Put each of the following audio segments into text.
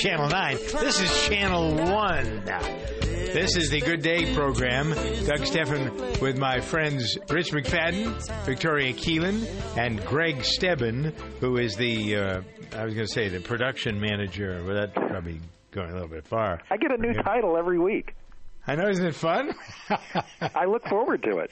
Channel 9. This is Channel 1. This is the Good Day program. Doug Stephan with my friends Rich McFadden, Victoria Keelan, and Greg Stebbin, who is the, uh, I was going to say, the production manager. Well, that's probably going a little bit far. I get a new title every week. I know, isn't it fun? I look forward to it.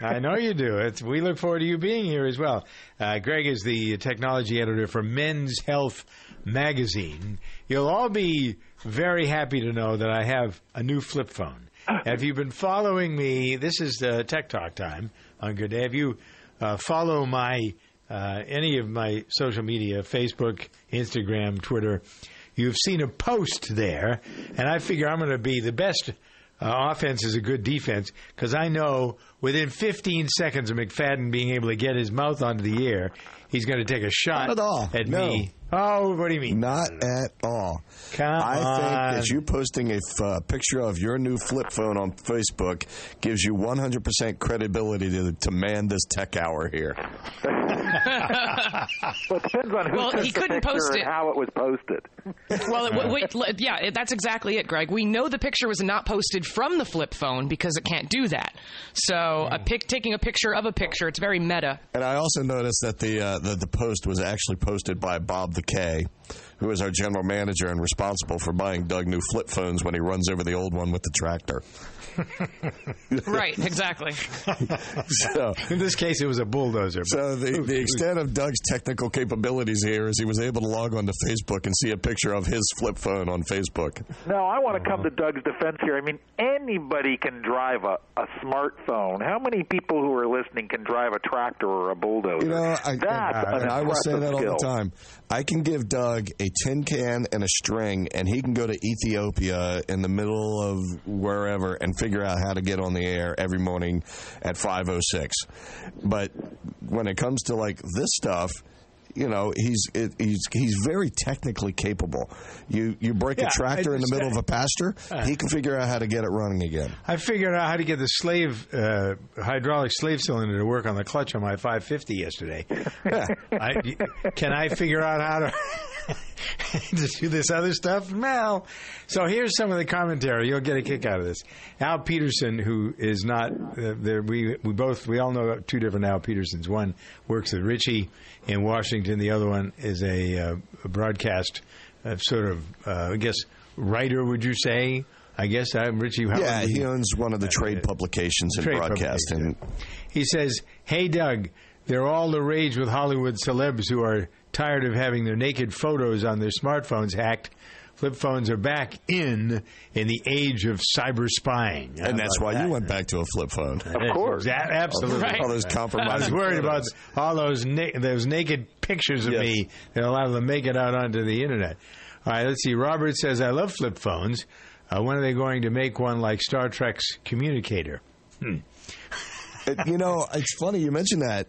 I know you do. It's, we look forward to you being here as well. Uh, Greg is the technology editor for Men's Health magazine. You'll all be very happy to know that I have a new flip phone. Have you been following me? This is uh, Tech Talk time on Good Day. Have you uh, follow my uh, any of my social media, Facebook, Instagram, Twitter? You've seen a post there, and I figure I'm going to be the best uh, offense is a good defense because I know within 15 seconds of McFadden being able to get his mouth onto the air, he's going to take a shot Not at all. at No. me. Oh, what do you mean? Not at all. Come I think that you posting a f- uh, picture of your new flip phone on Facebook gives you 100% credibility to, to man this tech hour here. Well, it depends on who Well, took he the couldn't picture post and it. how it was posted. Well, it, wait, wait, yeah, it- that's exactly it, Greg. We know the picture was not posted from the flip phone because it can't do that. So, a pic, taking a picture of a picture, it's very meta. And I also noticed that the, uh, the the post was actually posted by Bob the K, who is our general manager and responsible for buying Doug new flip phones when he runs over the old one with the tractor. Right, exactly. So, In this case, it was a bulldozer. so the, the extent of Doug's technical capabilities here is he was able to log onto Facebook and see a picture of his flip phone on Facebook. No, I want to come to Doug's defense here. I mean, anybody can drive a, a smartphone. How many people who are listening can drive a tractor or a bulldozer? You know, I, That's and, an and I will say impressive that all the time. I can give Doug a tin can and a string, and he can go to Ethiopia in the middle of wherever and figure out how to get on the air every morning at 5:06. But when it comes to like this stuff. You know he's it, he's he's very technically capable. You you break Yeah, a tractor in the middle of a pasture, he can figure out how to get it running again. I figured out how to get the slave uh, hydraulic slave cylinder to work on the clutch on my 550 yesterday. I, can I figure out how to to do this other stuff? Well, so here's some of the commentary. You'll get a kick out of this. Al Peterson, who is not uh, there, we we both we all know two different Al Petersons. One works with Richie in Washington. The other one is a, uh, a broadcast uh, sort of uh, I guess writer. Would you say? I guess I'm Richie. Yeah, he owns one of the trade publications in Trade broadcasting. He says, "Hey Doug, they're all the rage with Hollywood celebs who are tired of having their naked photos on their smartphones hacked. Flip phones are back in in the age of cyber spying, How And that's why that? you went back to a flip phone. Of course, absolutely. Right. All those I was compromising. worried about all those na- those naked pictures of Yes. me that allow them to make it out onto the internet. All right, let's see. Robert says, "I love flip phones. Uh, when are they going to make one like Star Trek's communicator?" It- you know, it's funny you mentioned that.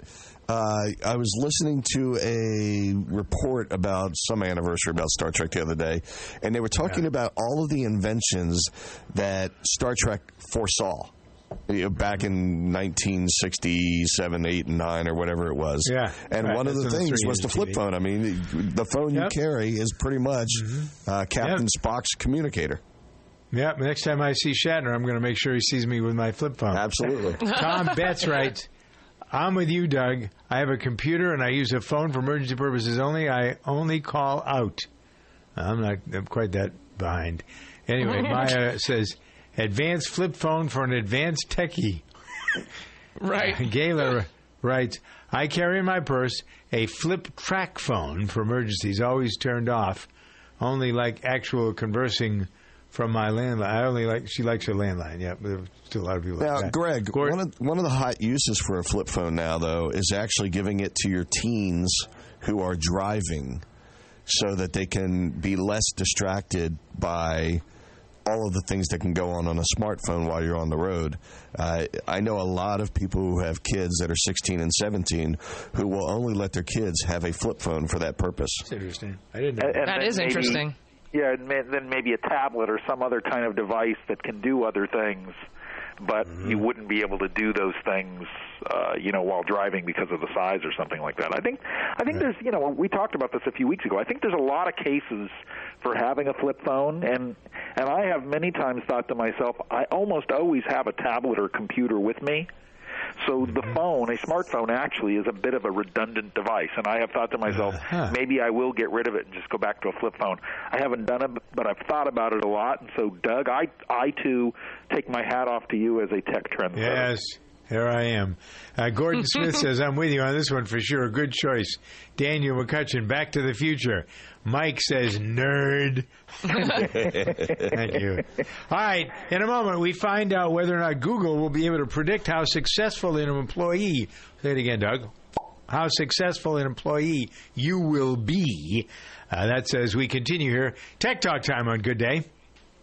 Uh, I was listening to a report about some anniversary about Star Trek the other day, and they were talking about all of the inventions that Star Trek foresaw. you know, Back in 1967, 8, and 9, or whatever it was. Yeah, And right, one of the when things was the flip TV. phone. I mean, the phone Yep. you carry is pretty much uh, Captain Yep. Spock's communicator. Yeah, next time I see Shatner, I'm going to make sure he sees me with my flip phone. Absolutely. Tom Betts writes, I'm with you, Doug. I have a computer and I use a phone for emergency purposes only. I only call out. I'm not I'm quite that behind. Anyway, Maya says, advanced flip phone for an advanced techie. Right. Gayla writes, I carry in my purse a flip TracFone for emergencies, always turned off. Only like actual conversing from my landline. I only like, she likes her landline, yeah, but there's still a lot of people Now, like that. Greg, Gord- one of, one of the hot uses for a flip phone now, though, is actually giving it to your teens who are driving so that they can be less distracted by all of the things that can go on on a smartphone while you're on the road. Uh, I know a lot of people who have kids that are 16 and 17 who will only let their kids have a flip phone for that purpose. That's interesting. I didn't know. And- and That then is maybe- interesting. Yeah, and then maybe a tablet or some other kind of device that can do other things, but you wouldn't be able to do those things, uh, you know, while driving because of the size or something like that. I think, I think there's, you know, we talked about this a few weeks ago. I think there's a lot of cases for having a flip phone, and and I have many times thought to myself, I almost always have a tablet or computer with me. So the phone, a smartphone, actually is a bit of a redundant device, and I have thought to myself, Uh-huh. maybe I will get rid of it and just go back to a flip phone. I haven't done it, but I've thought about it a lot. And so, Doug, I I too take my hat off to you as a tech trendsetter. Yes, here I am. Uh, Gordon Smith says, I'm with you on this one for sure. Good choice. Daniel McCutcheon, Back to the Future. Mike says, nerd. Thank you. All right, in a moment, we find out whether or not Google will be able to predict how successful an employee, say it again, Doug, how successful an employee you will be. Uh, that's as we continue here. Tech Talk time on Good Day.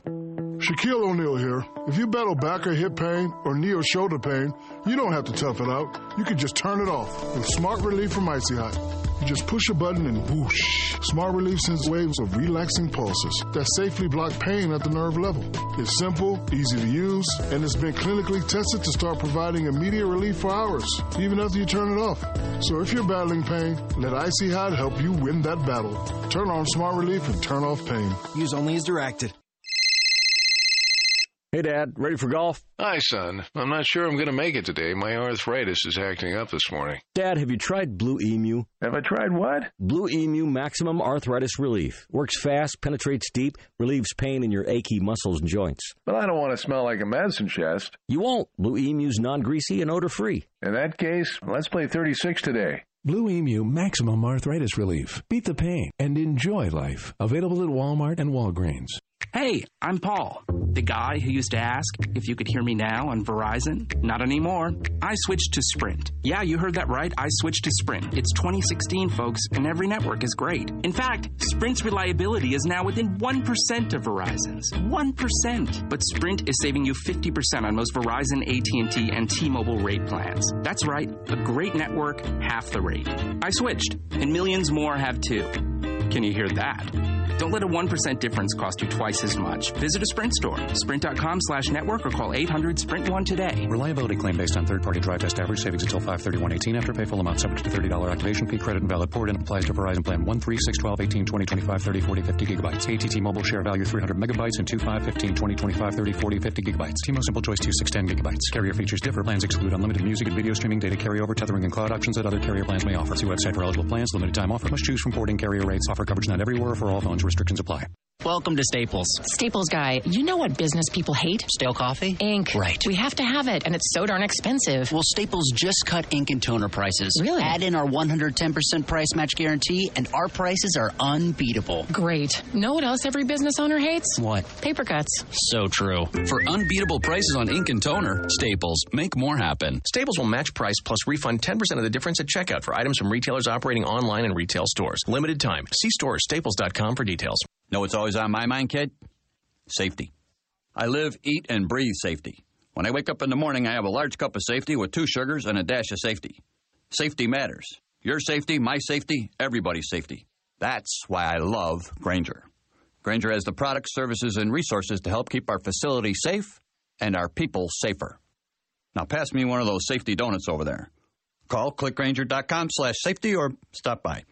Shaquille O'Neal here. If you battle back or hip pain or knee or shoulder pain, you don't have to tough it out. You can just turn it off with Smart Relief from Icy Hot. You just push a button and whoosh. Smart Relief sends waves of relaxing pulses that safely block pain at the nerve level. It's simple, easy to use, and it's been clinically tested to start providing immediate relief for hours, even after you turn it off. So if you're battling pain, let Icy Hot help you win that battle. Turn on Smart Relief and turn off pain. Use only as directed. Hey, Dad, ready for golf? Hi, son. I'm not sure I'm going to make it today. My arthritis is acting up this morning. Dad, have you tried Blue Emu? Have I tried what? Blue Emu Maximum Arthritis Relief. Works fast, penetrates deep, relieves pain in your achy muscles and joints. But I don't want to smell like a medicine chest. You won't. Blue Emu's non greasy and odor free. In that case, let's play 36 today. Blue Emu Maximum Arthritis Relief. Beat the pain and enjoy life. Available at Walmart and Walgreens. Hey, I'm Paul, the guy who used to ask if you could hear me now on Verizon. Not anymore. I switched to Sprint. Yeah, you heard that right. I switched to Sprint. It's 2016, folks, and every network is great. In fact, Sprint's reliability is now within 1% of Verizon's. 1%. But Sprint is saving you 50% on most Verizon, AT&T, and T-Mobile rate plans. That's right. A great network, half the rate. I switched, and millions more have too. Can you hear that? Don't let a 1% difference cost you twice as much. Visit a Sprint store, sprint.com slash network, or call 800 Sprint 1 today. Reliability claim based on third party drive test average savings until 531.18 after pay full amount subject to $30 activation fee credit and valid port and applies to Verizon plan 1 3 6 12 18 20 25 30 40 50 gigabytes. ATT mobile share value 300 megabytes and 2 5 15 20 25 30 40 50 gigabytes. T-Mobile Simple Choice 2 6 10 gigabytes. Carrier features differ. Plans exclude unlimited music and video streaming, data carryover, tethering, and cloud options that other carrier plans may offer. See website for eligible plans. Limited time offer. Must choose from porting carrier rates. Offer coverage not everywhere for all phones. Restrictions apply. Welcome to Staples. Staples guy, you know what business people hate? Stale coffee? Ink. Right. We have to have it, and it's so darn expensive. Well, Staples just cut ink and toner prices. Really? Add in our 110% price match guarantee, and our prices are unbeatable. Great. Know what else every business owner hates? What? Paper cuts. So true. For unbeatable prices on ink and toner, Staples. Make more happen. Staples will match price plus refund 10% of the difference at checkout for items from retailers operating online and retail stores. Limited time. See store or staples.com for details. Know what's always on my mind, kid? Safety. I live, eat, and breathe safety. When I wake up in the morning, I have a large cup of safety with two sugars and a dash of safety. Safety matters. Your safety, my safety, everybody's safety. That's why I love Grainger. Grainger has the products, services, and resources to help keep our facility safe and our people safer. Now pass me one of those safety donuts over there. Call clickgrainger.com slash safety or stop by.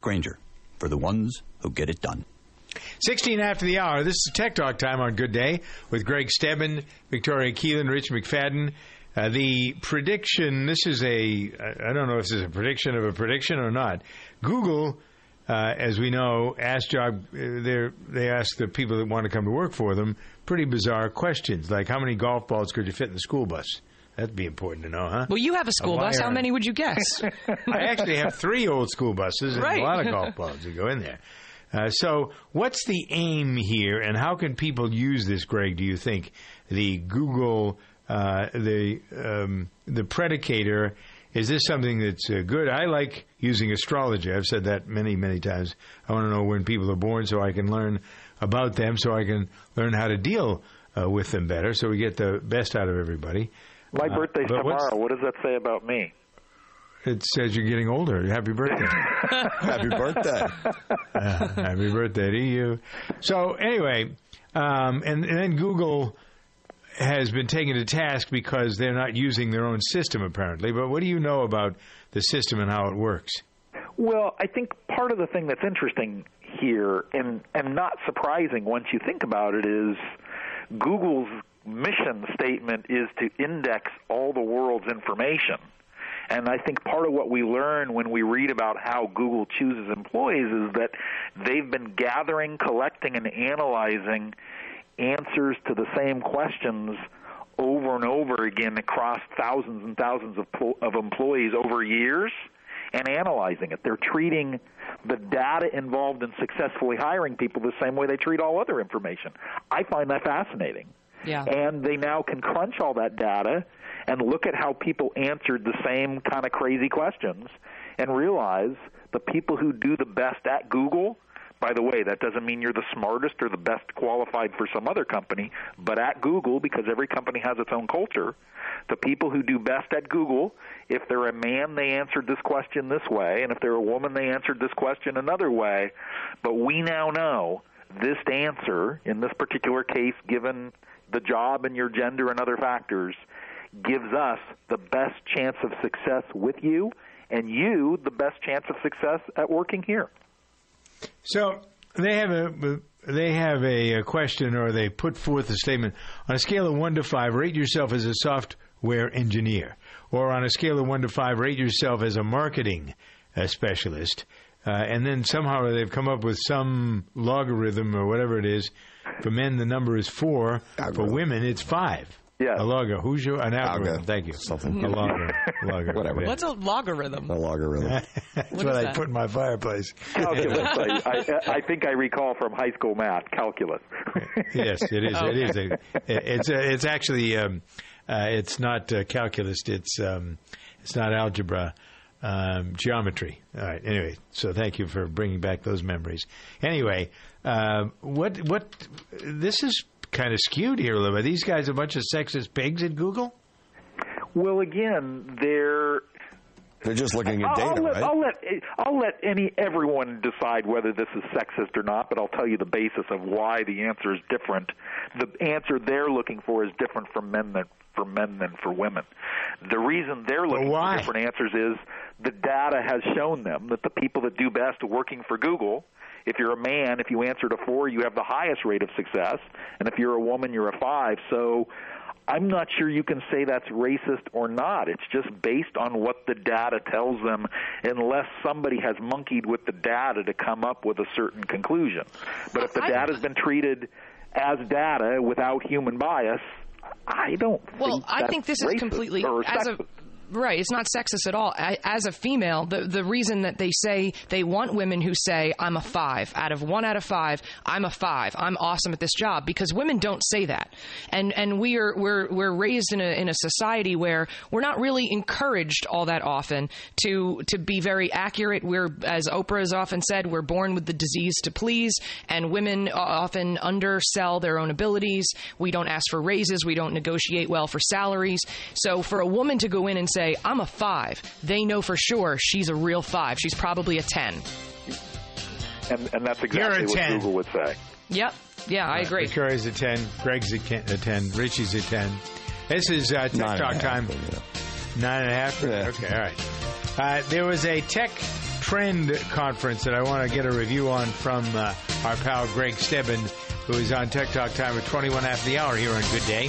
Grainger, for the ones who get it done. 16 after the hour. This is Tech Talk time on Good Day with Greg Stebbin, Victoria Keelan, Rich McFadden. Uh, the prediction, this is a, I don't know if this is a prediction of a prediction or not. Google, uh, as we know, asked job, uh, they ask the people that want to come to work for them pretty bizarre questions, like how many golf balls could you fit in the school bus? That'd be important to know, huh? Well, you have a school A bus. How many would you guess? I actually have three old school buses and Right. a lot of golf balls that go in there. Uh, so, what's the aim here, and how can people use this, Greg? Do you think the Google, uh, the um, the predicator, is this something that's uh, good? I like using astrology. I've said that many, many times. I want to know when people are born, so I can learn about them, so I can learn how to deal uh, with them better, so we get the best out of everybody. My Uh, birthday's tomorrow. What does that say about me? it says you're getting older. Happy birthday. Happy birthday. Uh, happy birthday to you. So anyway, um, and, and then Google has been taken to task because they're not using their own system apparently. But what do you know about the system and how it works? Well, I think part of the thing that's interesting here, and and not surprising once you think about it, is Google's mission statement is to index all the world's information. And I think part of what we learn when we read about how Google chooses employees is that they've been gathering, collecting, and analyzing answers to the same questions over and over again across thousands and thousands of, of employees over years and analyzing it. They're treating the data involved in successfully hiring people the same way they treat all other information. I find that fascinating. Yeah. And they now can crunch all that data and look at how people answered the same kind of crazy questions and realize the people who do the best at Google by the way, that doesn't mean you're the smartest or the best qualified for some other company, but at Google, because every company has its own culture, the people who do best at Google, if they're a man, they answered this question this way, and if they're a woman, they answered this question another way. But we now know this answer, in this particular case, given the job and your gender and other factors, gives us the best chance of success with you, and you the best chance of success at working here. So they have a they have a, question, or they put forth a statement on a scale of one to five. Rate yourself as a software engineer, or on a scale of one to five, rate yourself as a marketing uh, specialist. Uh, and then somehow they've come up with some logarithm or whatever it is. For men, the number is four. For women, it's five. Yeah. A logger. Who's your an algorithm? Algo. Thank you. Something. A logger. logger. Whatever. What's a logarithm? A logarithm. That's What what, is I that? put in my fireplace. Calculus. I, I, I think I recall from high school math, calculus. yes, it is. Oh, It is. A, it's a, it's actually um, uh, it's not uh, calculus. It's um, it's not algebra. Um, geometry. All right. Anyway, so thank you for bringing back those memories. Anyway, uh, what what this is kind of skewed here a little bit. These guys are a bunch of sexist pigs at Google. Well, again, they're They're just looking at data, I'll let, right? I'll let I'll let any everyone decide whether this is sexist or not, but I'll tell you the basis of why the answer is different. The answer they're looking for is different from men than for men than for women. The reason they're looking why? for different answers is the data has shown them that the people that do best working for Google if you're a man, if you answer to four, you have the highest rate of success, and if you're a woman, you're a five. So I'm not sure you can say that's racist or not. It's just based on what the data tells them, unless somebody has monkeyed with the data to come up with a certain conclusion. But if the data's been treated as data without human bias, I don't. Well, think I think this is completely as a. Right, it's not sexist at all. I, as a female, the the reason that they say they want women who say I'm a five out of one out of five, I'm a five, I'm awesome at this job, because women don't say that, and and we are we're we're raised in a in a society where we're not really encouraged all that often to to be very accurate. We're as Oprah has often said, we're born with the disease to please, and women often undersell their own abilities. We don't ask for raises, we don't negotiate well for salaries. So for a woman to go in and say, I'm a five, they know for sure she's a real five. She's probably a 10. and, and that's exactly what 10. Google would say. Yep. Yeah, I agree. Curry's a 10. Greg's a 10. Richie's a 10. This is uh, Tech Nine and a Talk half, time. Nine and a half? Yeah. Okay, all right. Uh, there was a tech trend conference that I want to get a review on from uh, our pal Greg Stebbin, who is on Tech Talk time at 21 after the hour here on Good Day.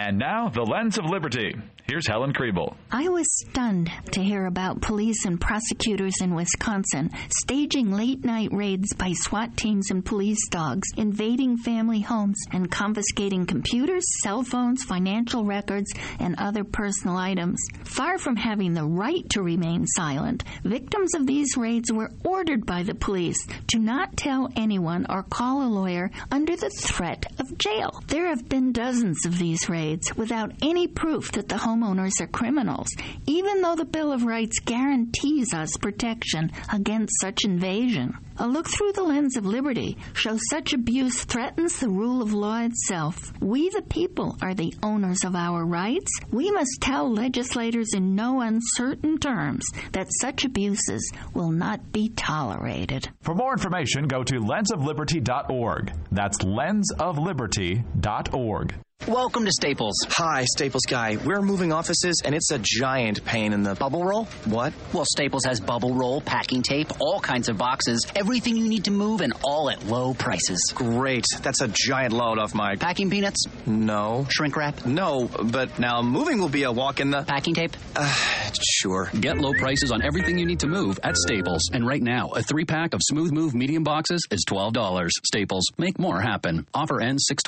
And now, the Lens of Liberty. Here's Helen Kriebel. I was stunned to hear about police and prosecutors in Wisconsin staging late night raids by SWAT teams and police dogs, invading family homes and confiscating computers, cell phones, financial records, and other personal items. Far from having the right to remain silent, victims of these raids were ordered by the police to not tell anyone or call a lawyer under the threat of jail. There have been dozens of these raids without any proof that the homeowners are criminals, even though the Bill of Rights guarantees us protection against such invasion. A look through the lens of liberty shows such abuse threatens the rule of law itself. We, the people, are the owners of our rights. We must tell legislators in no uncertain terms that such abuses will not be tolerated. For more information, go to lensofliberty.org. That's lensofliberty.org. Welcome to Staples. Hi, Staples guy. We're moving offices and it's a giant pain in the bubble roll. What? Well, Staples has bubble roll, packing tape, all kinds of boxes, everything you need to move, and all at low prices. Great. That's a giant load off my packing peanuts. No. Shrink wrap. No, but now moving will be a walk in the packing tape. Uh, sure. Get low prices on everything you need to move at Staples. And right now, a three pack of Smooth Move medium boxes is twelve dollars. Staples, make more happen. Offer ends six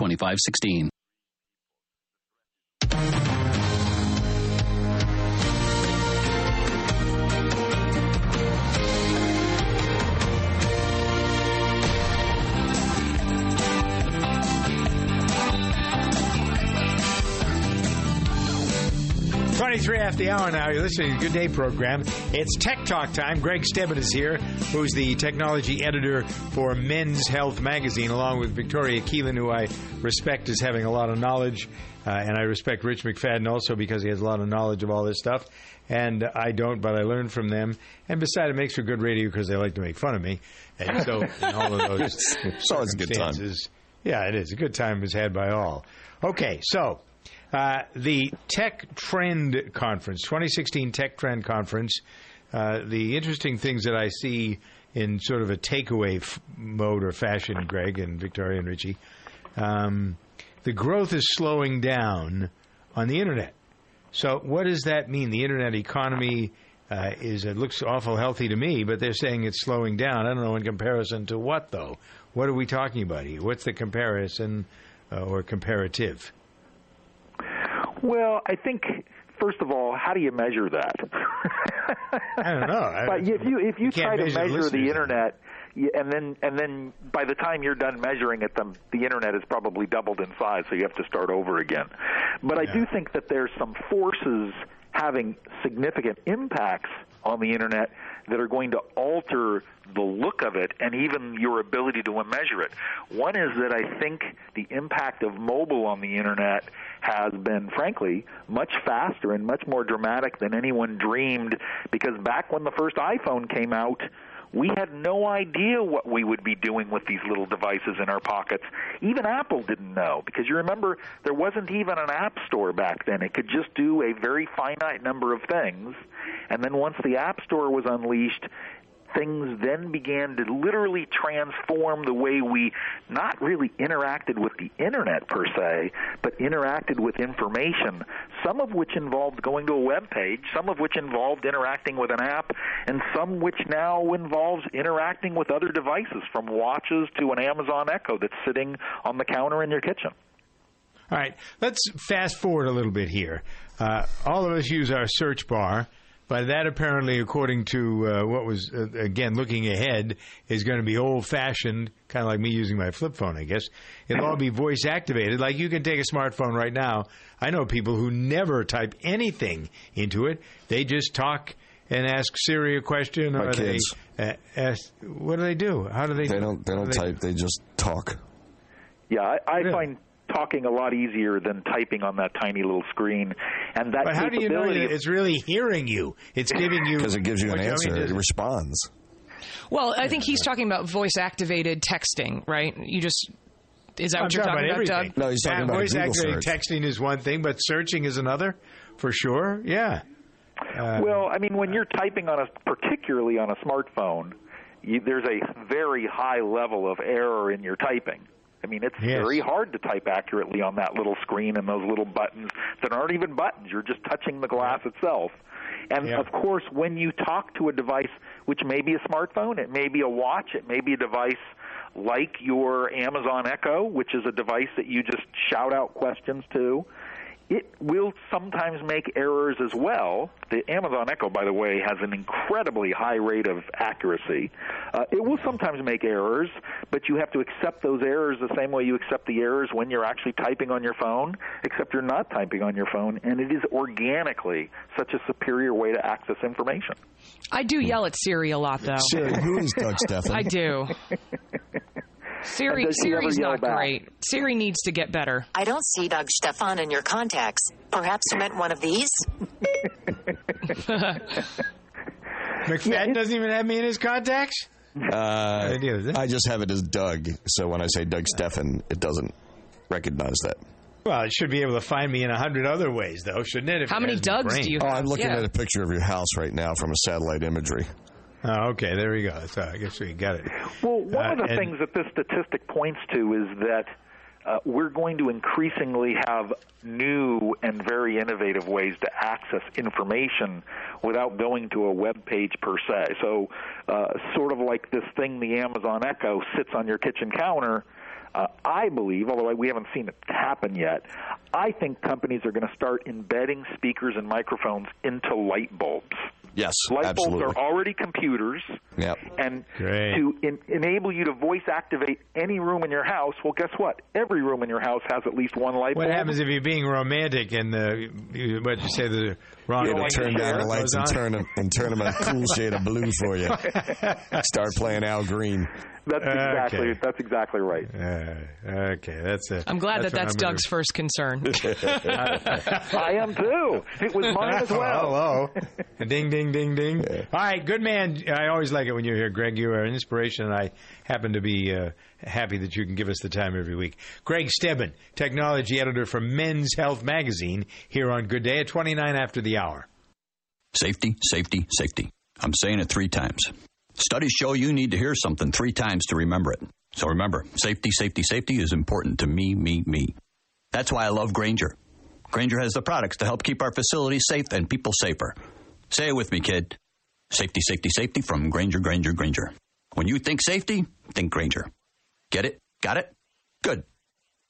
Thank you. Twenty five sixteen. Twenty-three after the hour now. You're listening to the Good Day program. It's Tech Talk time. Greg Stebbin is here, who's the technology editor for Men's Health magazine, along with Victoria Keelan, who I respect as having a lot of knowledge, uh, and I respect Rich McFadden also because he has a lot of knowledge of all this stuff. And I don't, but I learn from them. And besides, it makes for good radio because they like to make fun of me. And so, in all of those It's always a good time. Yeah, it is. A good time is had by all. Okay, so uh, the Tech Trend Conference, 2016 Tech Trend Conference. Uh, the interesting things that I see in sort of a takeaway f- mode or fashion, Greg and Victoria and Richie, um, the growth is slowing down on the internet. So, what does that mean? The internet economy uh, is it looks awful healthy to me, but they're saying it's slowing down. I don't know in comparison to what though. What are we talking about here? What's the comparison uh, or comparative? Well, I think first of all, how do you measure that? I don't know. I- but if you if you, you try to measure the internet, and then and then by the time you're done measuring it, the the internet has probably doubled in size, so you have to start over again. But I do think that there's some forces having significant impacts on the internet that are going to alter the look of it and even your ability to measure it. One is that I think the impact of mobile on the internet has been, frankly, much faster and much more dramatic than anyone dreamed because back when the first iPhone came out, we had no idea what we would be doing with these little devices in our pockets. Even Apple didn't know because you remember there wasn't even an app store back then. It could just do a very finite number of things. And then once the app store was unleashed, things then began to literally transform the way we not really interacted with the internet per se, but interacted with information, some of which involved going to a web page, some of which involved interacting with an app, and some which now involves interacting with other devices from watches to an Amazon Echo that's sitting on the counter in your kitchen. All right, let's fast forward a little bit here. Uh, all of us use our search bar, but that apparently, according to uh, what was, uh, again, looking ahead, is going to be old fashioned, kind of like me using my flip phone, I guess. It'll all be voice activated. Like you can take a smartphone right now. I know people who never type anything into it, they just talk. And ask Siri a question, My or kids. they uh, ask. What do they do? How do they? They don't. They don't do type. They just talk. Yeah, I, I find talking a lot easier than typing on that tiny little screen, and that But how do you know that it's really hearing you? It's giving you because it gives you an what- I mean, answer. it responds. Well, I think he's talking about voice activated texting, right? You just is that I'm what you're talking about, everything. Doug? Yeah, about voice activated texting is one thing, but searching is another, for sure. Yeah. Uh, well, I mean, when you're typing on a, particularly on a smartphone, you, there's a very high level of error in your typing. I mean, it's Yes. very hard to type accurately on that little screen and those little buttons that aren't even buttons. You're just touching the glass itself. And Yeah. of course, when you talk to a device, which may be a smartphone, it may be a watch, it may be a device like your Amazon Echo, which is a device that you just shout out questions to. It will sometimes make errors as well. The Amazon Echo, by the way, has an incredibly high rate of accuracy. Uh, it will sometimes make errors, but you have to accept those errors the same way you accept the errors when you're actually typing on your phone, except you're not typing on your phone, and it is organically such a superior way to access information. I do yell at Siri a lot, though. Siri, who is Doug Stephan? I do. Siri, And does Siri's not back? great. Siri needs to get better. I don't see Doug Stephan in your contacts. Perhaps you meant one of these? McFadden doesn't even have me in his contacts. Uh, I just have it as Doug, so when I say Doug Stephan, it doesn't recognize that. Well, it should be able to find me in a hundred other ways, though, shouldn't it? if How it many has the Dougs do you Have? Oh, I'm looking Yeah. at a picture of your house right now from a satellite imagery. Oh, okay, there we go. So I guess we got it. Well, one Uh, of the and- things that this statistic points to is that uh, we're going to increasingly have new and very innovative ways to access information without going to a web page per se. So, uh, sort of like this thing, the Amazon Echo sits on your kitchen counter. Uh, I believe, although we haven't seen it happen yet, I think companies are going to start embedding speakers and microphones into light bulbs. Yes, Light absolutely. bulbs are already computers, Yep. and Great. to in, enable you to voice activate any room in your house, well, guess what? Every room in your house has at least one light What bulb. What happens if you're being romantic and the you, what you say the wrong? It'll light turn down the lights and on? turn them and turn them a cool shade of blue for you. Start playing Al Green. That's Okay. exactly that's exactly right. Uh, okay, that's it. I'm glad that that's I'm gonna- Doug's first concern. I am too. It was mine as well. Hello. ding, ding, ding, ding. All right, good man. I always like it when you're here, Greg. You are an inspiration, and I happen to be uh, happy that you can give us the time every week. Greg Stebbin, technology editor for Men's Health Magazine, here on Good Day at 29 after the hour. Safety, safety, safety. I'm saying it three times. Studies show you need to hear something three times to remember it. So remember, safety, safety, safety is important to me, me, me. That's why I love Grainger. Grainger has the products to help keep our facilities safe and people safer. Say it with me, kid. Safety, safety, safety from Grainger, Grainger, Grainger. When you think safety, think Grainger. Get it? Got it? Good.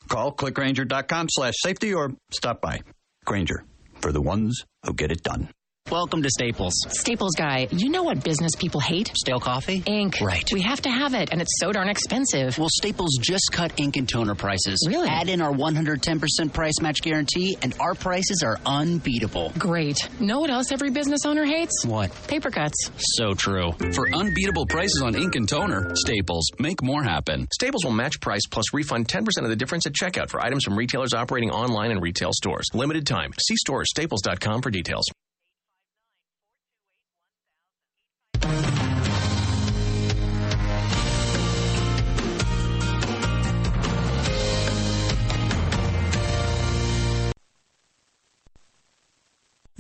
Call clickgrainger.com slash safety or stop by. Grainger, for the ones who get it done. Welcome to Staples. Staples guy, you know what business people hate? Stale coffee? Ink. Right. We have to have it, and it's so darn expensive. Well, Staples just cut ink and toner prices. Really? Add in our 110% price match guarantee, and our prices are unbeatable. Great. Know what else every business owner hates? What? Paper cuts. So true. For unbeatable prices on ink and toner, Staples, make more happen. Staples will match price plus refund 10% of the difference at checkout for items from retailers operating online and retail stores. Limited time. See store or staples.com for details.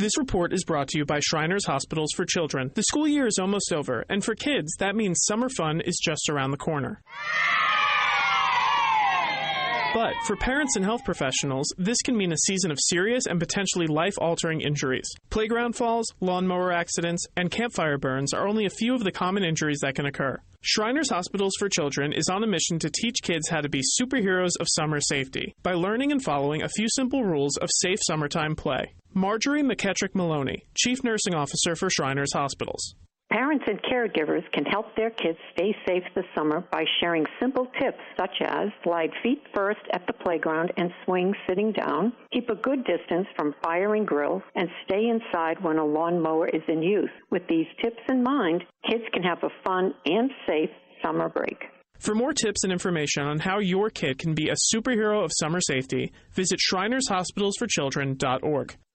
This report is brought to you by Shriners Hospitals for Children. The school year is almost over, and for kids, that means summer fun is just around the corner. But for parents and health professionals, this can mean a season of serious and potentially life altering injuries. Playground falls, lawnmower accidents, and campfire burns are only a few of the common injuries that can occur. Shriners Hospitals for Children is on a mission to teach kids how to be superheroes of summer safety by learning and following a few simple rules of safe summertime play. Marjorie McKettrick Maloney, Chief Nursing Officer for Shriners Hospitals. Parents and caregivers can help their kids stay safe this summer by sharing simple tips such as slide feet first at the playground and swing sitting down, keep a good distance from fire and grills, and stay inside when a lawnmower is in use. With these tips in mind, kids can have a fun and safe summer break. For more tips and information on how your kid can be a superhero of summer safety, visit shrinershospitalsforchildren.org.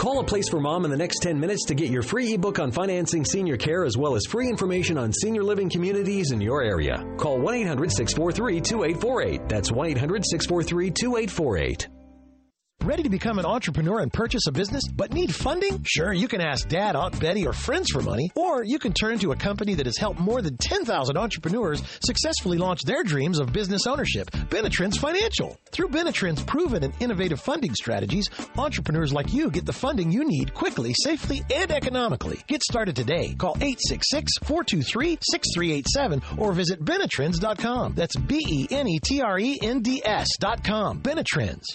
Call a place for mom in the next 10 minutes to get your free ebook on financing senior care as well as free information on senior living communities in your area. Call 1 800 643 2848. That's 1 800 643 2848. Ready to become an entrepreneur and purchase a business, but need funding? Sure, you can ask Dad, Aunt Betty, or friends for money, or you can turn to a company that has helped more than 10,000 entrepreneurs successfully launch their dreams of business ownership, Benetrends Financial. Through Benetrends' proven and innovative funding strategies, entrepreneurs like you get the funding you need quickly, safely, and economically. Get started today. Call 866-423-6387 or visit Benetrends.com. That's B-E-N-E-T-R-E-N-D-S.com. Benetrends.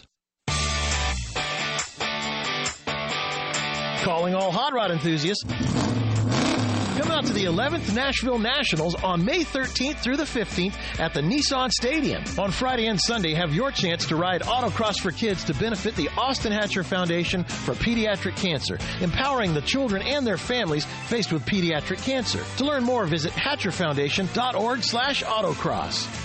Calling all hot rod enthusiasts. Come out to the 11th Nashville Nationals on May 13th through the 15th at the Nissan Stadium. On Friday and Sunday, have your chance to ride autocross for kids to benefit the Austin Hatcher Foundation for Pediatric Cancer, empowering the children and their families faced with pediatric cancer. To learn more, visit hatcherfoundation.org slash autocross.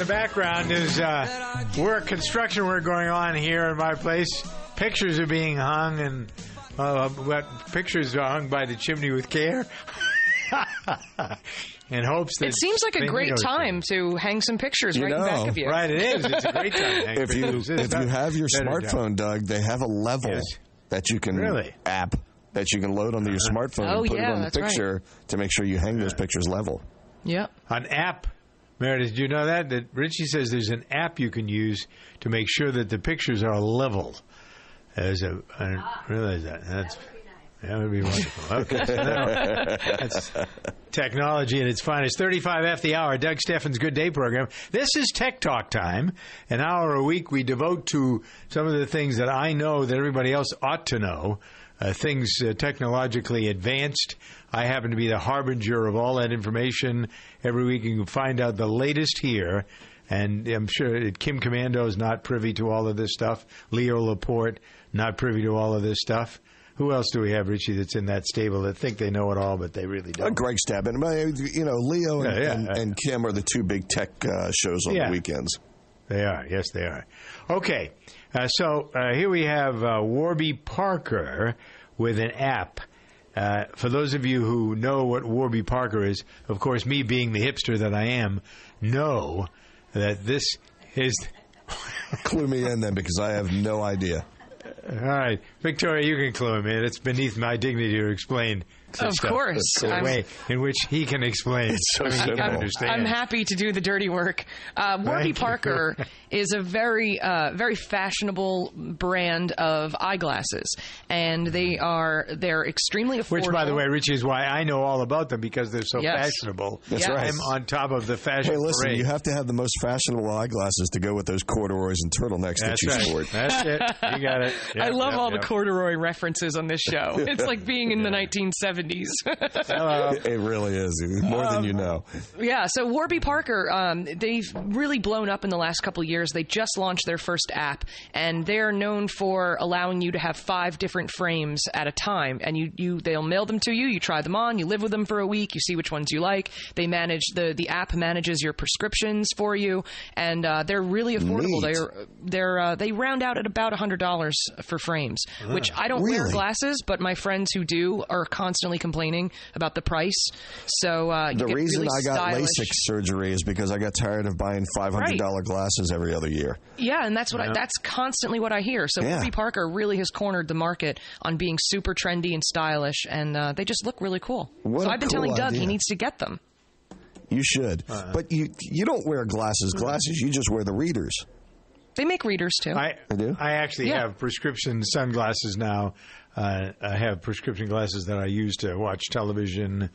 The background, there's uh, work, construction work going on here in my place. Pictures are being hung, and uh, what pictures are hung by the chimney with care. in hopes that It seems like a great know each other. time to hang some pictures You right in back of you. Right, it is. It's a great time. to hang if you if you have your smartphone, job. Doug, they have a level Yes. that you can Really? app that you can load onto your smartphone Oh, and put yeah, it on the that's right. picture to make sure you hang those pictures level. Yep. An app, Meredith, do you know that? That Richie says there's an app you can use to make sure that the pictures are level. As a, I didn't realize that. That's that would be wonderful. Okay, so that- that's technology at its finest. 35F the hour, Doug Stephan's Good Day program. This is Tech Talk time. An hour a week we devote to some of the things that I know that everybody else ought to know. Uh, things uh, technologically advanced. I happen to be the harbinger of all that information. Every week you can find out the latest here. And I'm sure Kim Komando is not privy to all of this stuff. Leo Laporte, not privy to all of this stuff. Who else do we have, Richie, that's in that stable that think they know it all, but they really don't? Uh, Greg Stebbin, you know, Leo and, Yeah, yeah. and, and Kim are the two big tech uh, shows on Yeah. the weekends. They are. Yes, they are. Okay. Uh, so uh, here we have uh, Warby Parker with an app. Uh, for those of you who know what Warby Parker is, of course, me being the hipster that I am, know that this is. Clue me in then, because I have no idea. All right, Victoria, you can clue him in. It's beneath my dignity to explain. Of stuff. course. the I'm- way in which he can explain. It's so I mean, he can simple. understand. I'm happy to do the dirty work. Uh, Warby Thank you. Parker is a very, uh, very fashionable brand of eyeglasses, and they are they're extremely affordable. Which, by the way, Richie, is why I know all about them because they're so Yes. fashionable. That's right. I'm on top of the fashion Hey, listen, parade. you have to have the most fashionable eyeglasses to go with those corduroys and turtlenecks That's that you right. sport. That's it. You got it. I love yep, all yep. the corduroy references on this show. It's like being in the 1970s. It really is more than you know. Yeah, so Warby Parker, um, they've really blown up in the last couple of years. They just launched their first app, and they're known for allowing you to have five different frames at a time. And you, you, they'll mail them to you. You try them on. You live with them for a week. You see which ones you like. They manage the the app manages your prescriptions for you, and uh, they're really affordable. Neat. They're they're uh, they round out at about hundred dollars for frames, which I don't wear glasses, but my friends who do are constantly complaining about the price. So uh, The reason really I got stylish. LASIK surgery is because I got tired of buying five hundred dollar glasses every other year. Yeah, and that's what I, that's constantly what I hear. So Yeah. Warby Parker really has cornered the market on being super trendy and stylish, and uh, they just look really cool. What so a I've been cool telling Doug he needs to get them. You should, Uh-huh. but you you don't wear glasses. Glasses. You just wear the readers. They make readers too. I, do? I actually Yeah. have prescription sunglasses now. Uh, I have prescription glasses that I use to watch television,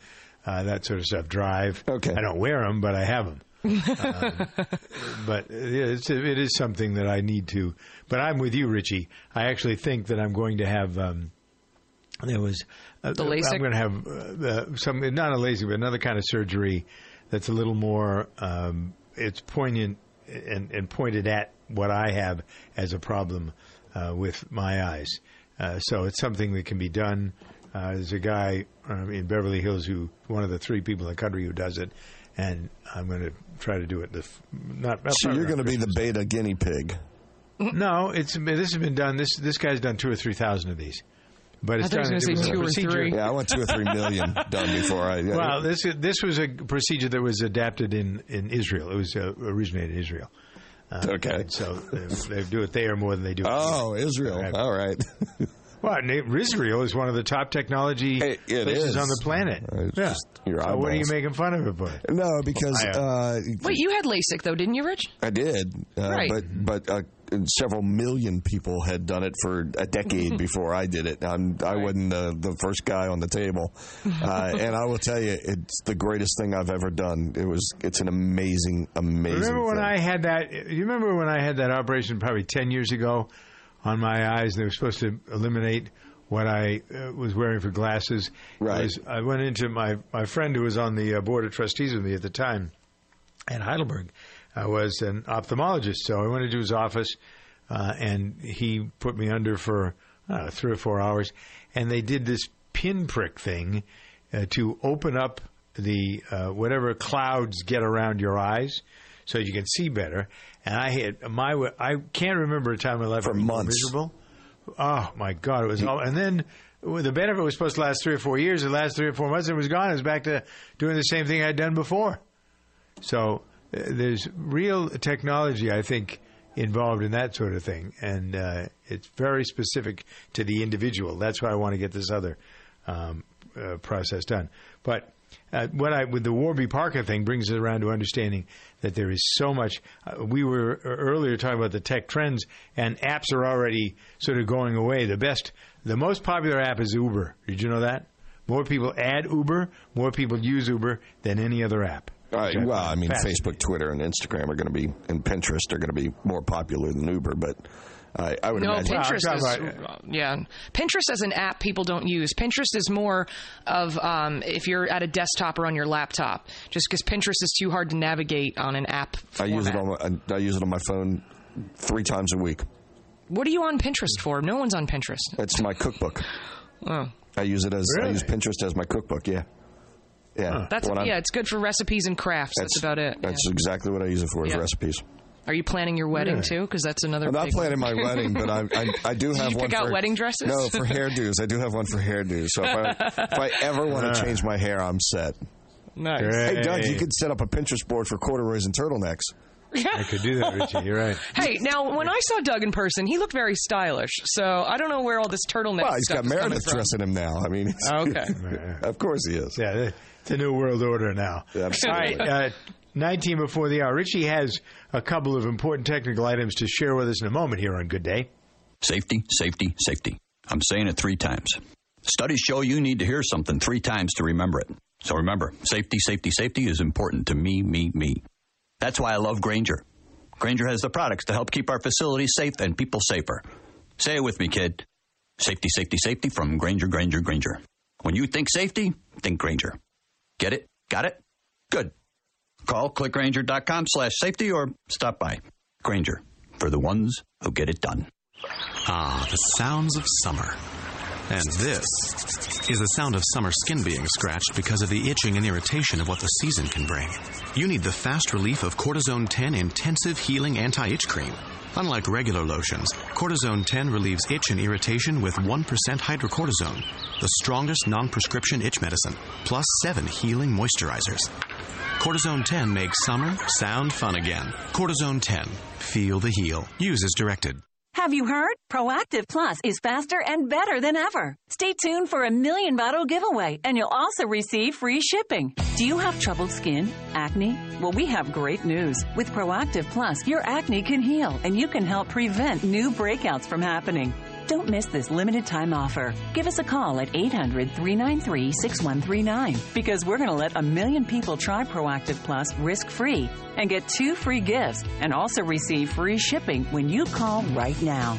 uh, that sort of stuff. Drive. Okay. I don't wear them, but I have them. Um, but it's, it is something that I need to. But I'm with you, Richie. I actually think that I'm going to have. Um, there was uh, The LASIK? I'm going to have uh, uh, some not a LASIK, but another kind of surgery that's a little more. Um, it's poignant and, and pointed at what I have as a problem uh, with my eyes. Uh, so it's something that can be done. Uh, there's a guy um, in Beverly Hills who one of the three people in the country who does it, and I'm going to try to do it. The f- not, not So you're going to be the beta guinea pig. no, it's this has been done. This this guy's done two or three thousand of these, but it's I thought done. was gonna it say two or procedure- three. Yeah, I want two or three million done before I. yeah. Well, this this was a procedure that was adapted in, in Israel. It was uh, originated in Israel. Uh, Okay. So they, they do it there more than they do. It. Oh, Israel. Right. All right. Well, Na- Israel is one of the top technology It- it places is. on the planet. It's yeah. just your So what are you making fun of it for? No, because uh, uh, Wait, you had LASIK though, didn't you, Rich? I did, uh, Right. but but uh, several million people had done it for a decade before I did it. I'm, I wasn't the, the first guy on the table, uh, and I will tell you, it's the greatest thing I've ever done. It was, it's an amazing, amazing. Remember when thing. I had that? You remember when I had that operation probably ten years ago on my eyes? They were supposed to eliminate what I uh, was wearing for glasses. Right. was- I went into my my friend who was on the uh, board of trustees with me at the time at Heidelberg. I was an ophthalmologist, so I went into his office, uh, and he put me under for uh, three or four hours, and they did this pinprick thing uh, to open up the uh, whatever clouds get around your eyes, so you can see better. And I had my I can't remember a time in my life For months. miserable. Oh my God, it was all. And then the benefit was supposed to last three or four years. It lasted three or four months. It was gone. It was back to doing the same thing I'd done before. So uh, there's real technology, I think, involved in that sort of thing, and uh, it's very specific to the individual. That's why I want to get this other um, uh, process done. But uh, what I with the Warby Parker thing brings us around to understanding that there is so much. Uh, we were earlier talking about the tech trends, and apps are already sort of going away. The best, the most popular app is Uber. Did you know that? More people add Uber, more people use Uber than any other app. Right, well, I mean. Facebook, Twitter, and Instagram are going to be, and Pinterest are going to be more popular than Uber, but I, I would No, imagine. Pinterest talking is about- yeah. Pinterest as an app people don't use. Pinterest is more of um, if you're at a desktop or on your laptop, just because Pinterest is too hard to navigate on an app. I use it on my, I use it on my phone three times a week. What are you on Pinterest for? No one's on Pinterest. It's my cookbook. Oh, I use it as I use Pinterest as my cookbook. Yeah, yeah. that's When I'm- yeah. It's good for recipes and crafts. That's, about it. That's yeah. exactly what I use it for is Yeah. recipes. Are you planning your wedding Yeah. too? Because that's another. I'm not big planning one. my wedding, but I, I, I do Did have you one pick out wedding dresses? No, for hairdos. I do have one for hairdos. So if I, if I ever want to change my hair, I'm set. Nice. Great. Hey, Doug, you could set up a Pinterest board for corduroys and turtlenecks. I could do that, Richie. You're right. Hey, now when I saw Doug in person, he looked very stylish. So I don't know where all this turtleneck Well, he's stuff got is coming Meredith dressing him now. I mean, it's- Okay. of course he is. Yeah, it's a new world order now. Absolutely. All right, uh, 19 before the hour. Richie has a couple of important technical items to share with us in a moment here on Good Day. Safety, safety, safety. I'm saying it three times. Studies show you need to hear something three times to remember it. So remember, safety, safety, safety is important to me, me, me. That's why I love Grainger. Grainger has the products to help keep our facilities safe and people safer. Say it with me, kid. Safety, safety, safety from Grainger, Grainger, Grainger. When you think safety, think Grainger. Get it? Got it? Good. Call clickgrainger.com slash safety or stop by. Grainger, for the ones who get it done. Ah, the sounds of summer. And this is the sound of summer skin being scratched because of the itching and irritation of what the season can bring. You need the fast relief of Cortizone 10 Intensive Healing Anti Itch Cream. Unlike regular lotions, Cortizone 10 relieves itch and irritation with 1% hydrocortisone, the strongest non prescription itch medicine, plus 7 healing moisturizers. Cortizone 10 makes summer sound fun again. Cortizone 10. Feel the heal. Use as directed. Have you heard? Proactiv Plus is faster and better than ever. Stay tuned for a million bottle giveaway, and you'll also receive free shipping. Do you have troubled skin? Acne? Well, we have great news. With Proactiv Plus, your acne can heal, and you can help prevent new breakouts from happening. Don't miss this limited time offer. Give us a call at 800 393 6139 because we're going to let a million people try Proactiv Plus risk free and get two free gifts and also receive free shipping when you call right now.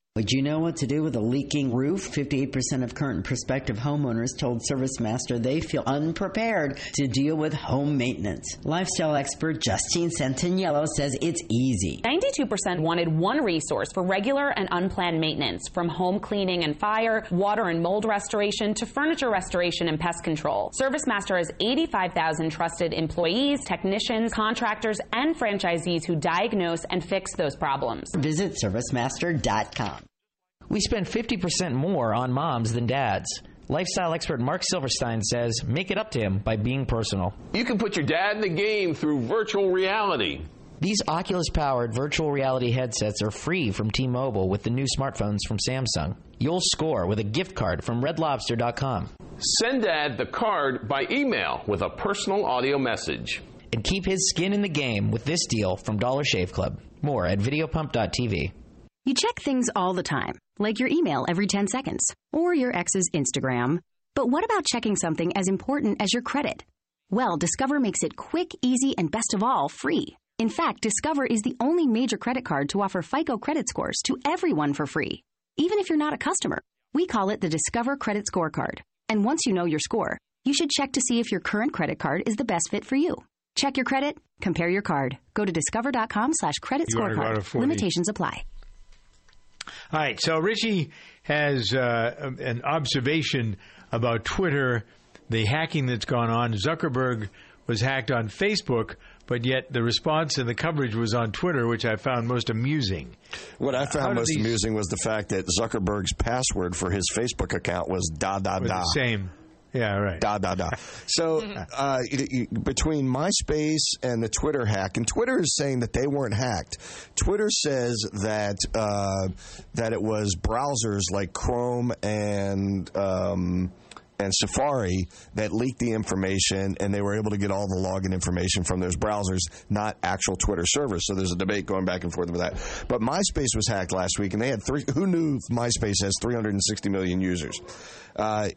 Would you know what to do with a leaking roof? 58% of current and prospective homeowners told ServiceMaster they feel unprepared to deal with home maintenance. Lifestyle expert Justine Santaniello says it's easy. 92% wanted one resource for regular and unplanned maintenance, from home cleaning and fire, water and mold restoration, to furniture restoration and pest control. ServiceMaster has 85,000 trusted employees, technicians, contractors, and franchisees who diagnose and fix those problems. Visit ServiceMaster.com. We spend 50% more on moms than dads. Lifestyle expert Mark Silverstein says make it up to him by being personal. You can put your dad in the game through virtual reality. These Oculus powered virtual reality headsets are free from T Mobile with the new smartphones from Samsung. You'll score with a gift card from redlobster.com. Send dad the card by email with a personal audio message. And keep his skin in the game with this deal from Dollar Shave Club. More at videopump.tv. You check things all the time, like your email every 10 seconds or your ex's Instagram. But what about checking something as important as your credit? Well, Discover makes it quick, easy, and best of all, free. In fact, Discover is the only major credit card to offer FICO credit scores to everyone for free, even if you're not a customer. We call it the Discover Credit Scorecard. And once you know your score, you should check to see if your current credit card is the best fit for you. Check your credit, compare your card. Go to discover.com slash credit You wanna go out scorecard. Limitations apply. All right, so Richie has uh, an observation about Twitter, the hacking that's gone on. Zuckerberg was hacked on Facebook, but yet the response and the coverage was on Twitter, which I found most amusing. What I found did most these- amusing was the fact that Zuckerberg's password for his Facebook account was da da da. the same. Yeah, right. Da da da. So uh, between MySpace and the Twitter hack, and Twitter is saying that they weren't hacked. Twitter says that uh, that it was browsers like Chrome and. Um, and Safari that leaked the information, and they were able to get all the login information from those browsers, not actual Twitter servers. So there's a debate going back and forth with that. But MySpace was hacked last week, and they had three. Who knew MySpace has 360 million users? Uh,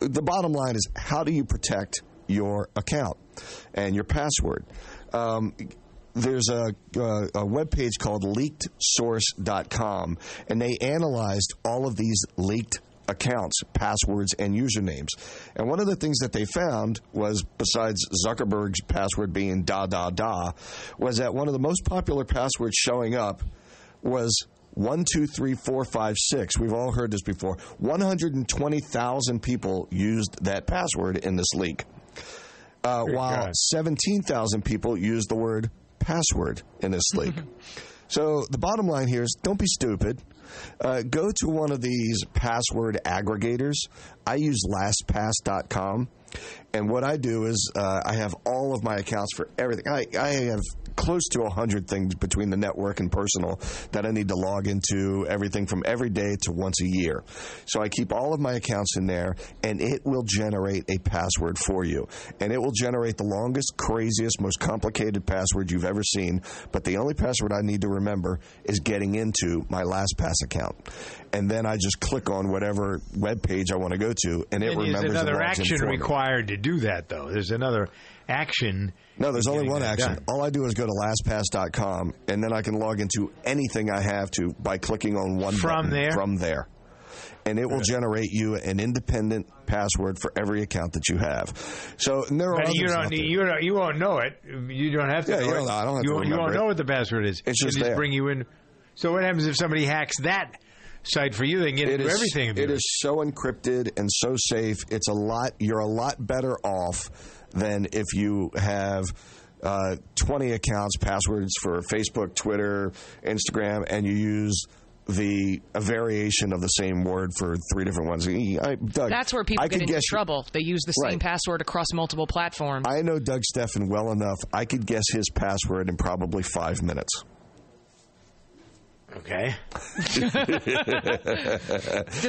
the bottom line is, how do you protect your account and your password? Um, there's a, a, a web page called leakedsource.com, and they analyzed all of these leaked accounts, passwords, and usernames. And one of the things that they found was, besides Zuckerberg's password being da da da, was that one of the most popular passwords showing up was one, two, three, four, five, six. We've all heard this before. 120,000 people used that password in this leak, uh, while 17,000 people used the word password in this leak. so the bottom line here is don't be stupid. Uh, go to one of these password aggregators. I use LastPass.com. And what I do is uh, I have all of my accounts for everything. I, I have close to 100 things between the network and personal that I need to log into, everything from every day to once a year. So I keep all of my accounts in there, and it will generate a password for you. And it will generate the longest, craziest, most complicated password you've ever seen. But the only password I need to remember is getting into my LastPass account. And then I just click on whatever web page I want to go to, and it And remembers there's another action required to do that, though. There's another action. No, there's only one action. done. All I do is go to lastpass.com and then I can log into anything I have to by clicking on one From button there? from there. And it will generate you an independent password for every account that you have. So there are But you don't. You don't. You won't know it. You don't have to. Yeah, know you don't. I don't have you, to You won't it. know what the password is. It's just just there. bring you in. So what happens if somebody hacks that site for you? They can get It is- everything. It yours. so encrypted and so safe. It's a lot. You're a lot better off than if you have uh, 20 accounts, passwords for Facebook, Twitter, Instagram, and you use the a variation of the same word for three different ones. I, Doug, That's where people I get into trouble. They use the same Right. password across multiple platforms. I know Doug Stephan well enough. I could guess his password in probably five minutes. Okay. Does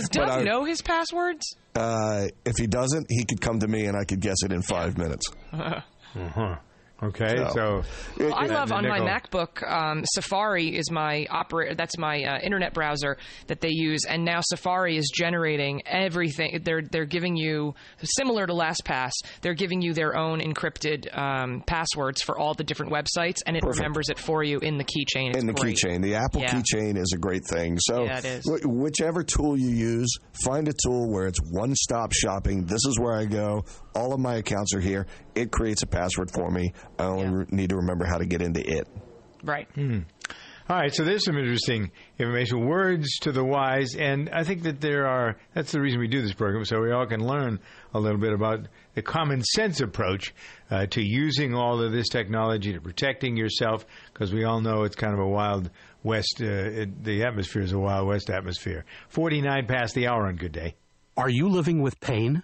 But Doug I- know his passwords? Uh, if he doesn't, he could come to me and I could guess it in five minutes. Uh-huh. Okay, so, So- Well, I love then on my MacBook. Um, Safari is my operator. That's my uh, internet browser that they use, and now Safari is generating everything. They're they're giving you similar to LastPass. They're giving you their own encrypted um, passwords for all the different websites, and it Perfect. remembers it for you in the keychain. It's in the great. keychain. The Apple Yeah. keychain is a great thing. So, Yeah, it is. wh- whichever tool you use, find a tool where it's one stop shopping. This is where I go. All of my accounts are here. It creates a password for me. I only re- need to remember how to get into it. Right. Hmm. All right, so there's some interesting information. Words to the wise, and I think that there are. That's the reason we do this program, so we all can learn a little bit about the common sense approach uh, to using all of this technology to protecting yourself, because we all know it's kind of a wild west. Uh, it, the atmosphere is a wild west atmosphere. Forty-nine past the hour on Good Day. Are you living with pain?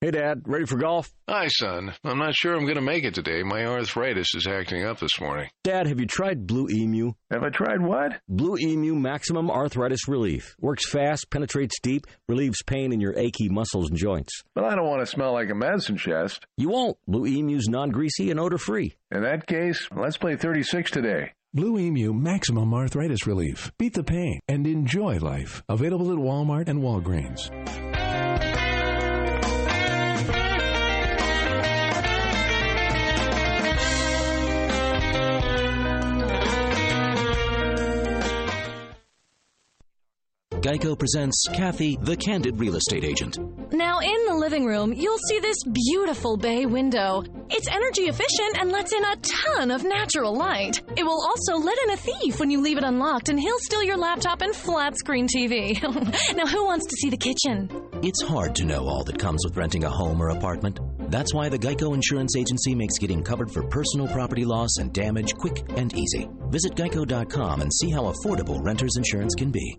Hey, Dad, ready for golf? Hi, son. I'm not sure I'm going to make it today. My arthritis is acting up this morning. Dad, have you tried Blue Emu? Have I tried what? Blue Emu Maximum Arthritis Relief. Works fast, penetrates deep, relieves pain in your achy muscles and joints. But I don't want to smell like a medicine chest. You won't. Blue Emu's non greasy and odor free. In that case, let's play 36 today. Blue Emu Maximum Arthritis Relief. Beat the pain and enjoy life. Available at Walmart and Walgreens. Geico presents Kathy, the Candid Real Estate Agent. Now, in the living room, you'll see this beautiful bay window. It's energy efficient and lets in a ton of natural light. It will also let in a thief when you leave it unlocked, and he'll steal your laptop and flat screen TV. now, who wants to see the kitchen? It's hard to know all that comes with renting a home or apartment. That's why the Geico Insurance Agency makes getting covered for personal property loss and damage quick and easy. Visit geico.com and see how affordable renter's insurance can be.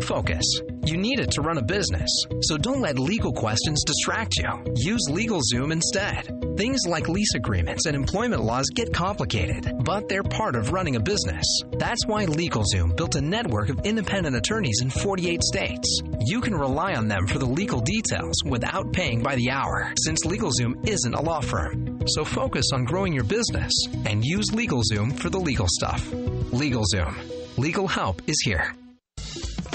Focus. You need it to run a business, so don't let legal questions distract you. Use LegalZoom instead. Things like lease agreements and employment laws get complicated, but they're part of running a business. That's why LegalZoom built a network of independent attorneys in 48 states. You can rely on them for the legal details without paying by the hour, since LegalZoom isn't a law firm. So focus on growing your business and use LegalZoom for the legal stuff. LegalZoom. Legal help is here.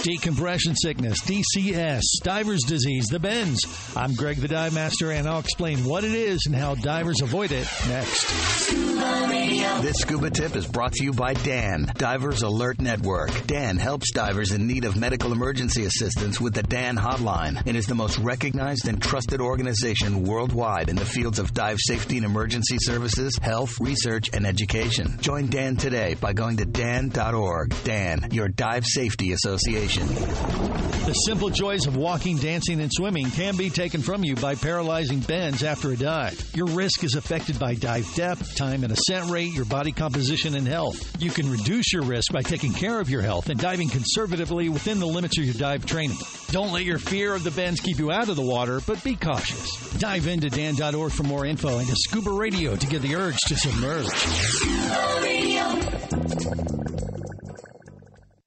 Decompression sickness, DCS, diver's disease, the bends. I'm Greg the Dive Master, and I'll explain what it is and how divers avoid it next. This scuba tip is brought to you by DAN, Divers Alert Network. DAN helps divers in need of medical emergency assistance with the DAN hotline and is the most recognized and trusted organization worldwide in the fields of dive safety and emergency services, health, research, and education. Join DAN today by going to dan.org. DAN, your dive safety association. The simple joys of walking, dancing, and swimming can be taken from you by paralyzing bends after a dive. Your risk is affected by dive depth, time and ascent rate, your body composition, and health. You can reduce your risk by taking care of your health and diving conservatively within the limits of your dive training. Don't let your fear of the bends keep you out of the water, but be cautious. Dive into dan.org for more info and to Scuba Radio to get the urge to submerge.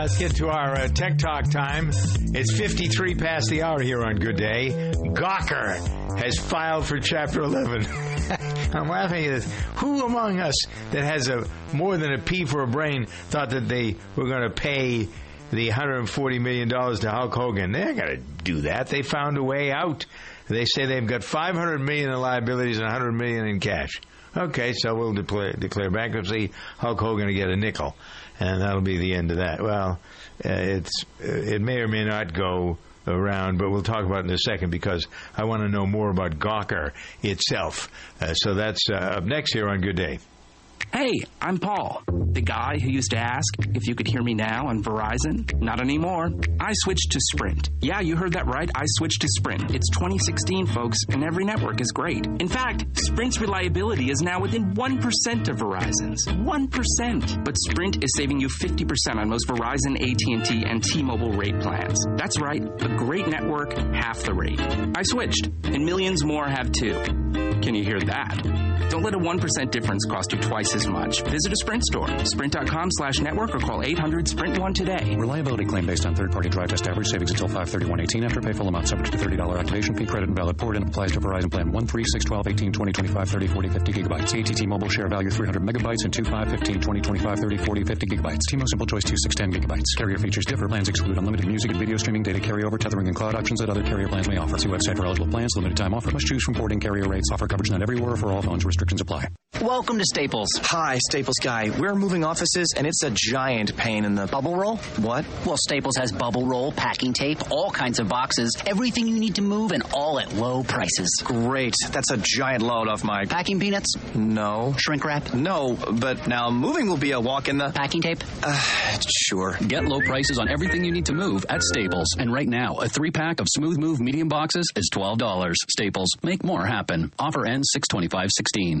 Let's get to our uh, Tech Talk time. It's 53 past the hour here on Good Day. Gawker has filed for Chapter 11. I'm laughing at this. Who among us that has a more than a P for a brain thought that they were going to pay the 140 million dollars to Hulk Hogan? They're going to do that. They found a way out. They say they've got 500 million in liabilities and 100 million in cash. Okay, so we'll declare, declare bankruptcy. Hulk Hogan to get a nickel, and that'll be the end of that. Well, uh, it's uh, it may or may not go around, but we'll talk about it in a second because I want to know more about Gawker itself. Uh, so that's uh, up next here on Good Day. Hey, I'm Paul, the guy who used to ask if you could hear me now on Verizon. Not anymore. I switched to Sprint. Yeah, you heard that right. I switched to Sprint. It's 2016, folks, and every network is great. In fact, Sprint's reliability is now within 1% of Verizon's. 1%. But Sprint is saving you 50% on most Verizon, AT&T, and T-Mobile rate plans. That's right. A great network, half the rate. I switched, and millions more have too. Can you hear that? Don't let a 1% difference cost you twice as much. Visit a Sprint store, sprint.com slash network, or call 800 Sprint 1 today. Reliability claim based on third party drive test average savings until 531.18 after pay full amount subject to $30 activation fee credit and valid port and applies to Verizon plan 1, 3, 6, 12, 18, 20, 25, 30, 40, 50 gigabytes. ATT mobile share value 300 megabytes and 2, 5, 15, 20, 25, 30, 40, 50 gigabytes. T-Mobile simple choice 2, 6, 10 gigabytes. Carrier features differ. Plans exclude unlimited music and video streaming, data carryover, tethering, and cloud options that other carrier plans may offer. See website for eligible plans. Limited time offer. Must choose from porting carrier rates. Offer coverage not everywhere for all phones. Restrictions apply. Welcome to Staples. Hi, Staples guy. We're moving offices and it's a giant pain in the Bubble roll? What? Well, Staples has bubble roll, packing tape, all kinds of boxes, everything you need to move, and all at low prices. Great. That's a giant load off my packing peanuts. No. Shrink wrap. No, but now moving will be a walk in the packing tape. Uh, sure. Get low prices on everything you need to move at Staples. And right now, a three pack of Smooth Move medium boxes is twelve dollars. Staples. Make more happen. Offer ends six twenty five sixteen.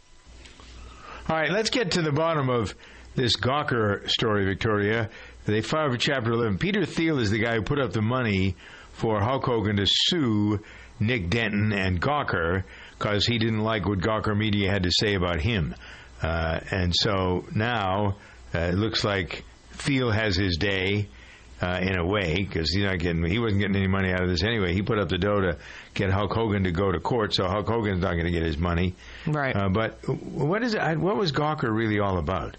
All right, let's get to the bottom of this Gawker story, Victoria. They filed for Chapter 11. Peter Thiel is the guy who put up the money for Hulk Hogan to sue Nick Denton and Gawker because he didn't like what Gawker Media had to say about him. Uh, and so now uh, it looks like Thiel has his day. Uh, in a way, because he's not getting, he wasn't getting any money out of this anyway. He put up the dough to get Hulk Hogan to go to court, so Hulk Hogan's not going to get his money. Right. Uh, but what is it? What was Gawker really all about?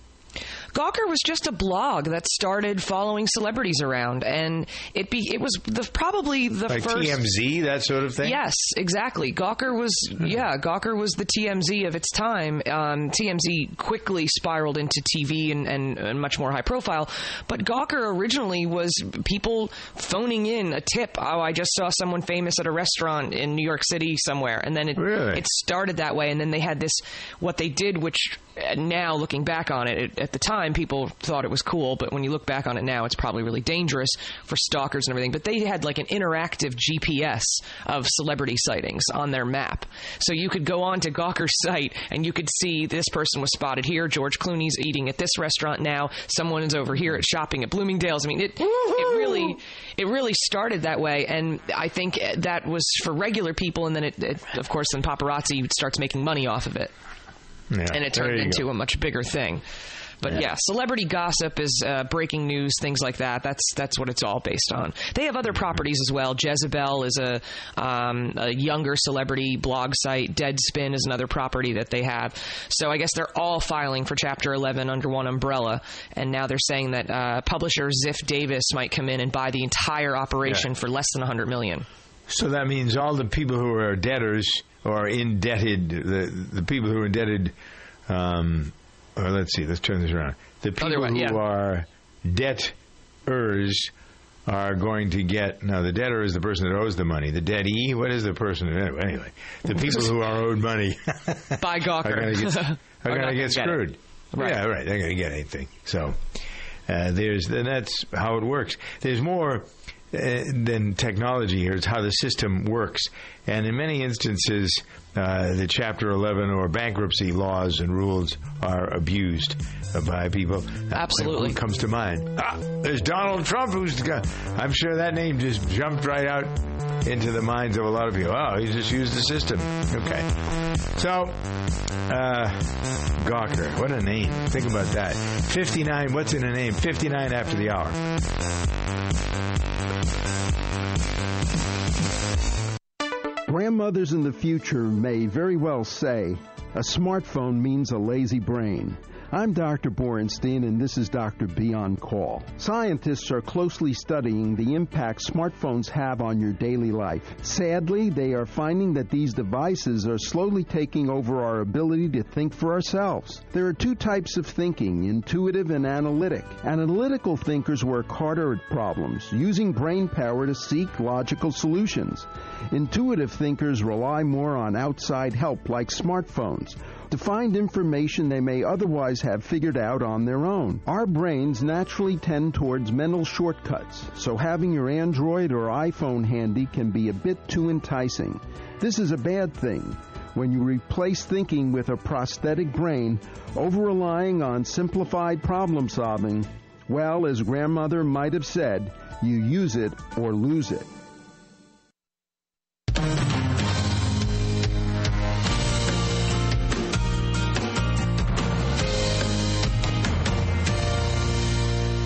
Gawker was just a blog that started following celebrities around, and it be it was the probably the like first TMZ, that sort of thing. Yes, exactly. Gawker was yeah, Gawker was the TMZ of its time. Um, TMZ quickly spiraled into TV and, and, and much more high profile, but Gawker originally was people phoning in a tip. Oh, I just saw someone famous at a restaurant in New York City somewhere, and then it Really? it started that way, and then they had this what they did, which uh, now looking back on it, it, at the time people thought it was cool, but when you look back on it now, it's probably really dangerous for stalkers and everything. But they had like an interactive GPS of celebrity sightings on their map, so you could go on to Gawker's site and you could see this person was spotted here, George Clooney's eating at this restaurant now, someone is over here at shopping at Bloomingdale's. I mean, it it really it really started that way, and I think that was for regular people, and then it, it of course, then paparazzi starts making money off of it Yeah, and it turned into go. a much bigger thing. But yeah, celebrity gossip is uh, breaking news, things like that. That's that's what it's all based on. They have other properties as well. Jezebel is a, um, a younger celebrity blog site. Deadspin is another property that they have. So I guess they're all filing for Chapter 11 under one umbrella. And now they're saying that uh, publisher Ziff Davis might come in and buy the entire operation Yeah. for less than 100 million. So that means all the people who are debtors or indebted, the the people who are indebted, um, or let's see, let's turn this around. The people way, who yeah. are debtors are going to get now the debtor is the person that owes the money. The debtee, what is the person? Anyway, the people who are owed money By Gawker. are going to get, Are are going to gonna get get screwed. Right. Yeah, right. They're going to get anything. So uh, there's and that's how it works. There's more than technology here. It's how the system works. And in many instances, uh, the Chapter 11 or bankruptcy laws and rules are abused uh, by people. Absolutely. Who comes to mind? Ah, there's Donald Trump, who's got, I'm sure that name just jumped right out into the minds of a lot of people. Oh, he just used the system. Okay. So, uh, Gawker, what a name. Think about that. 59, what's in a name? 59 after the hour. Grandmothers in the future may very well say, a smartphone means a lazy brain. I'm Dr. Borenstein, and this is Dr. B on Call. Scientists are closely studying the impact smartphones have on your daily life. Sadly, they are finding that these devices are slowly taking over our ability to think for ourselves. There are two types of thinking intuitive and analytic. Analytical thinkers work harder at problems, using brain power to seek logical solutions. Intuitive thinkers rely more on outside help, like smartphones to find information they may otherwise have figured out on their own. Our brains naturally tend towards mental shortcuts, so having your Android or iPhone handy can be a bit too enticing. This is a bad thing. When you replace thinking with a prosthetic brain, over relying on simplified problem solving, well, as grandmother might have said, you use it or lose it.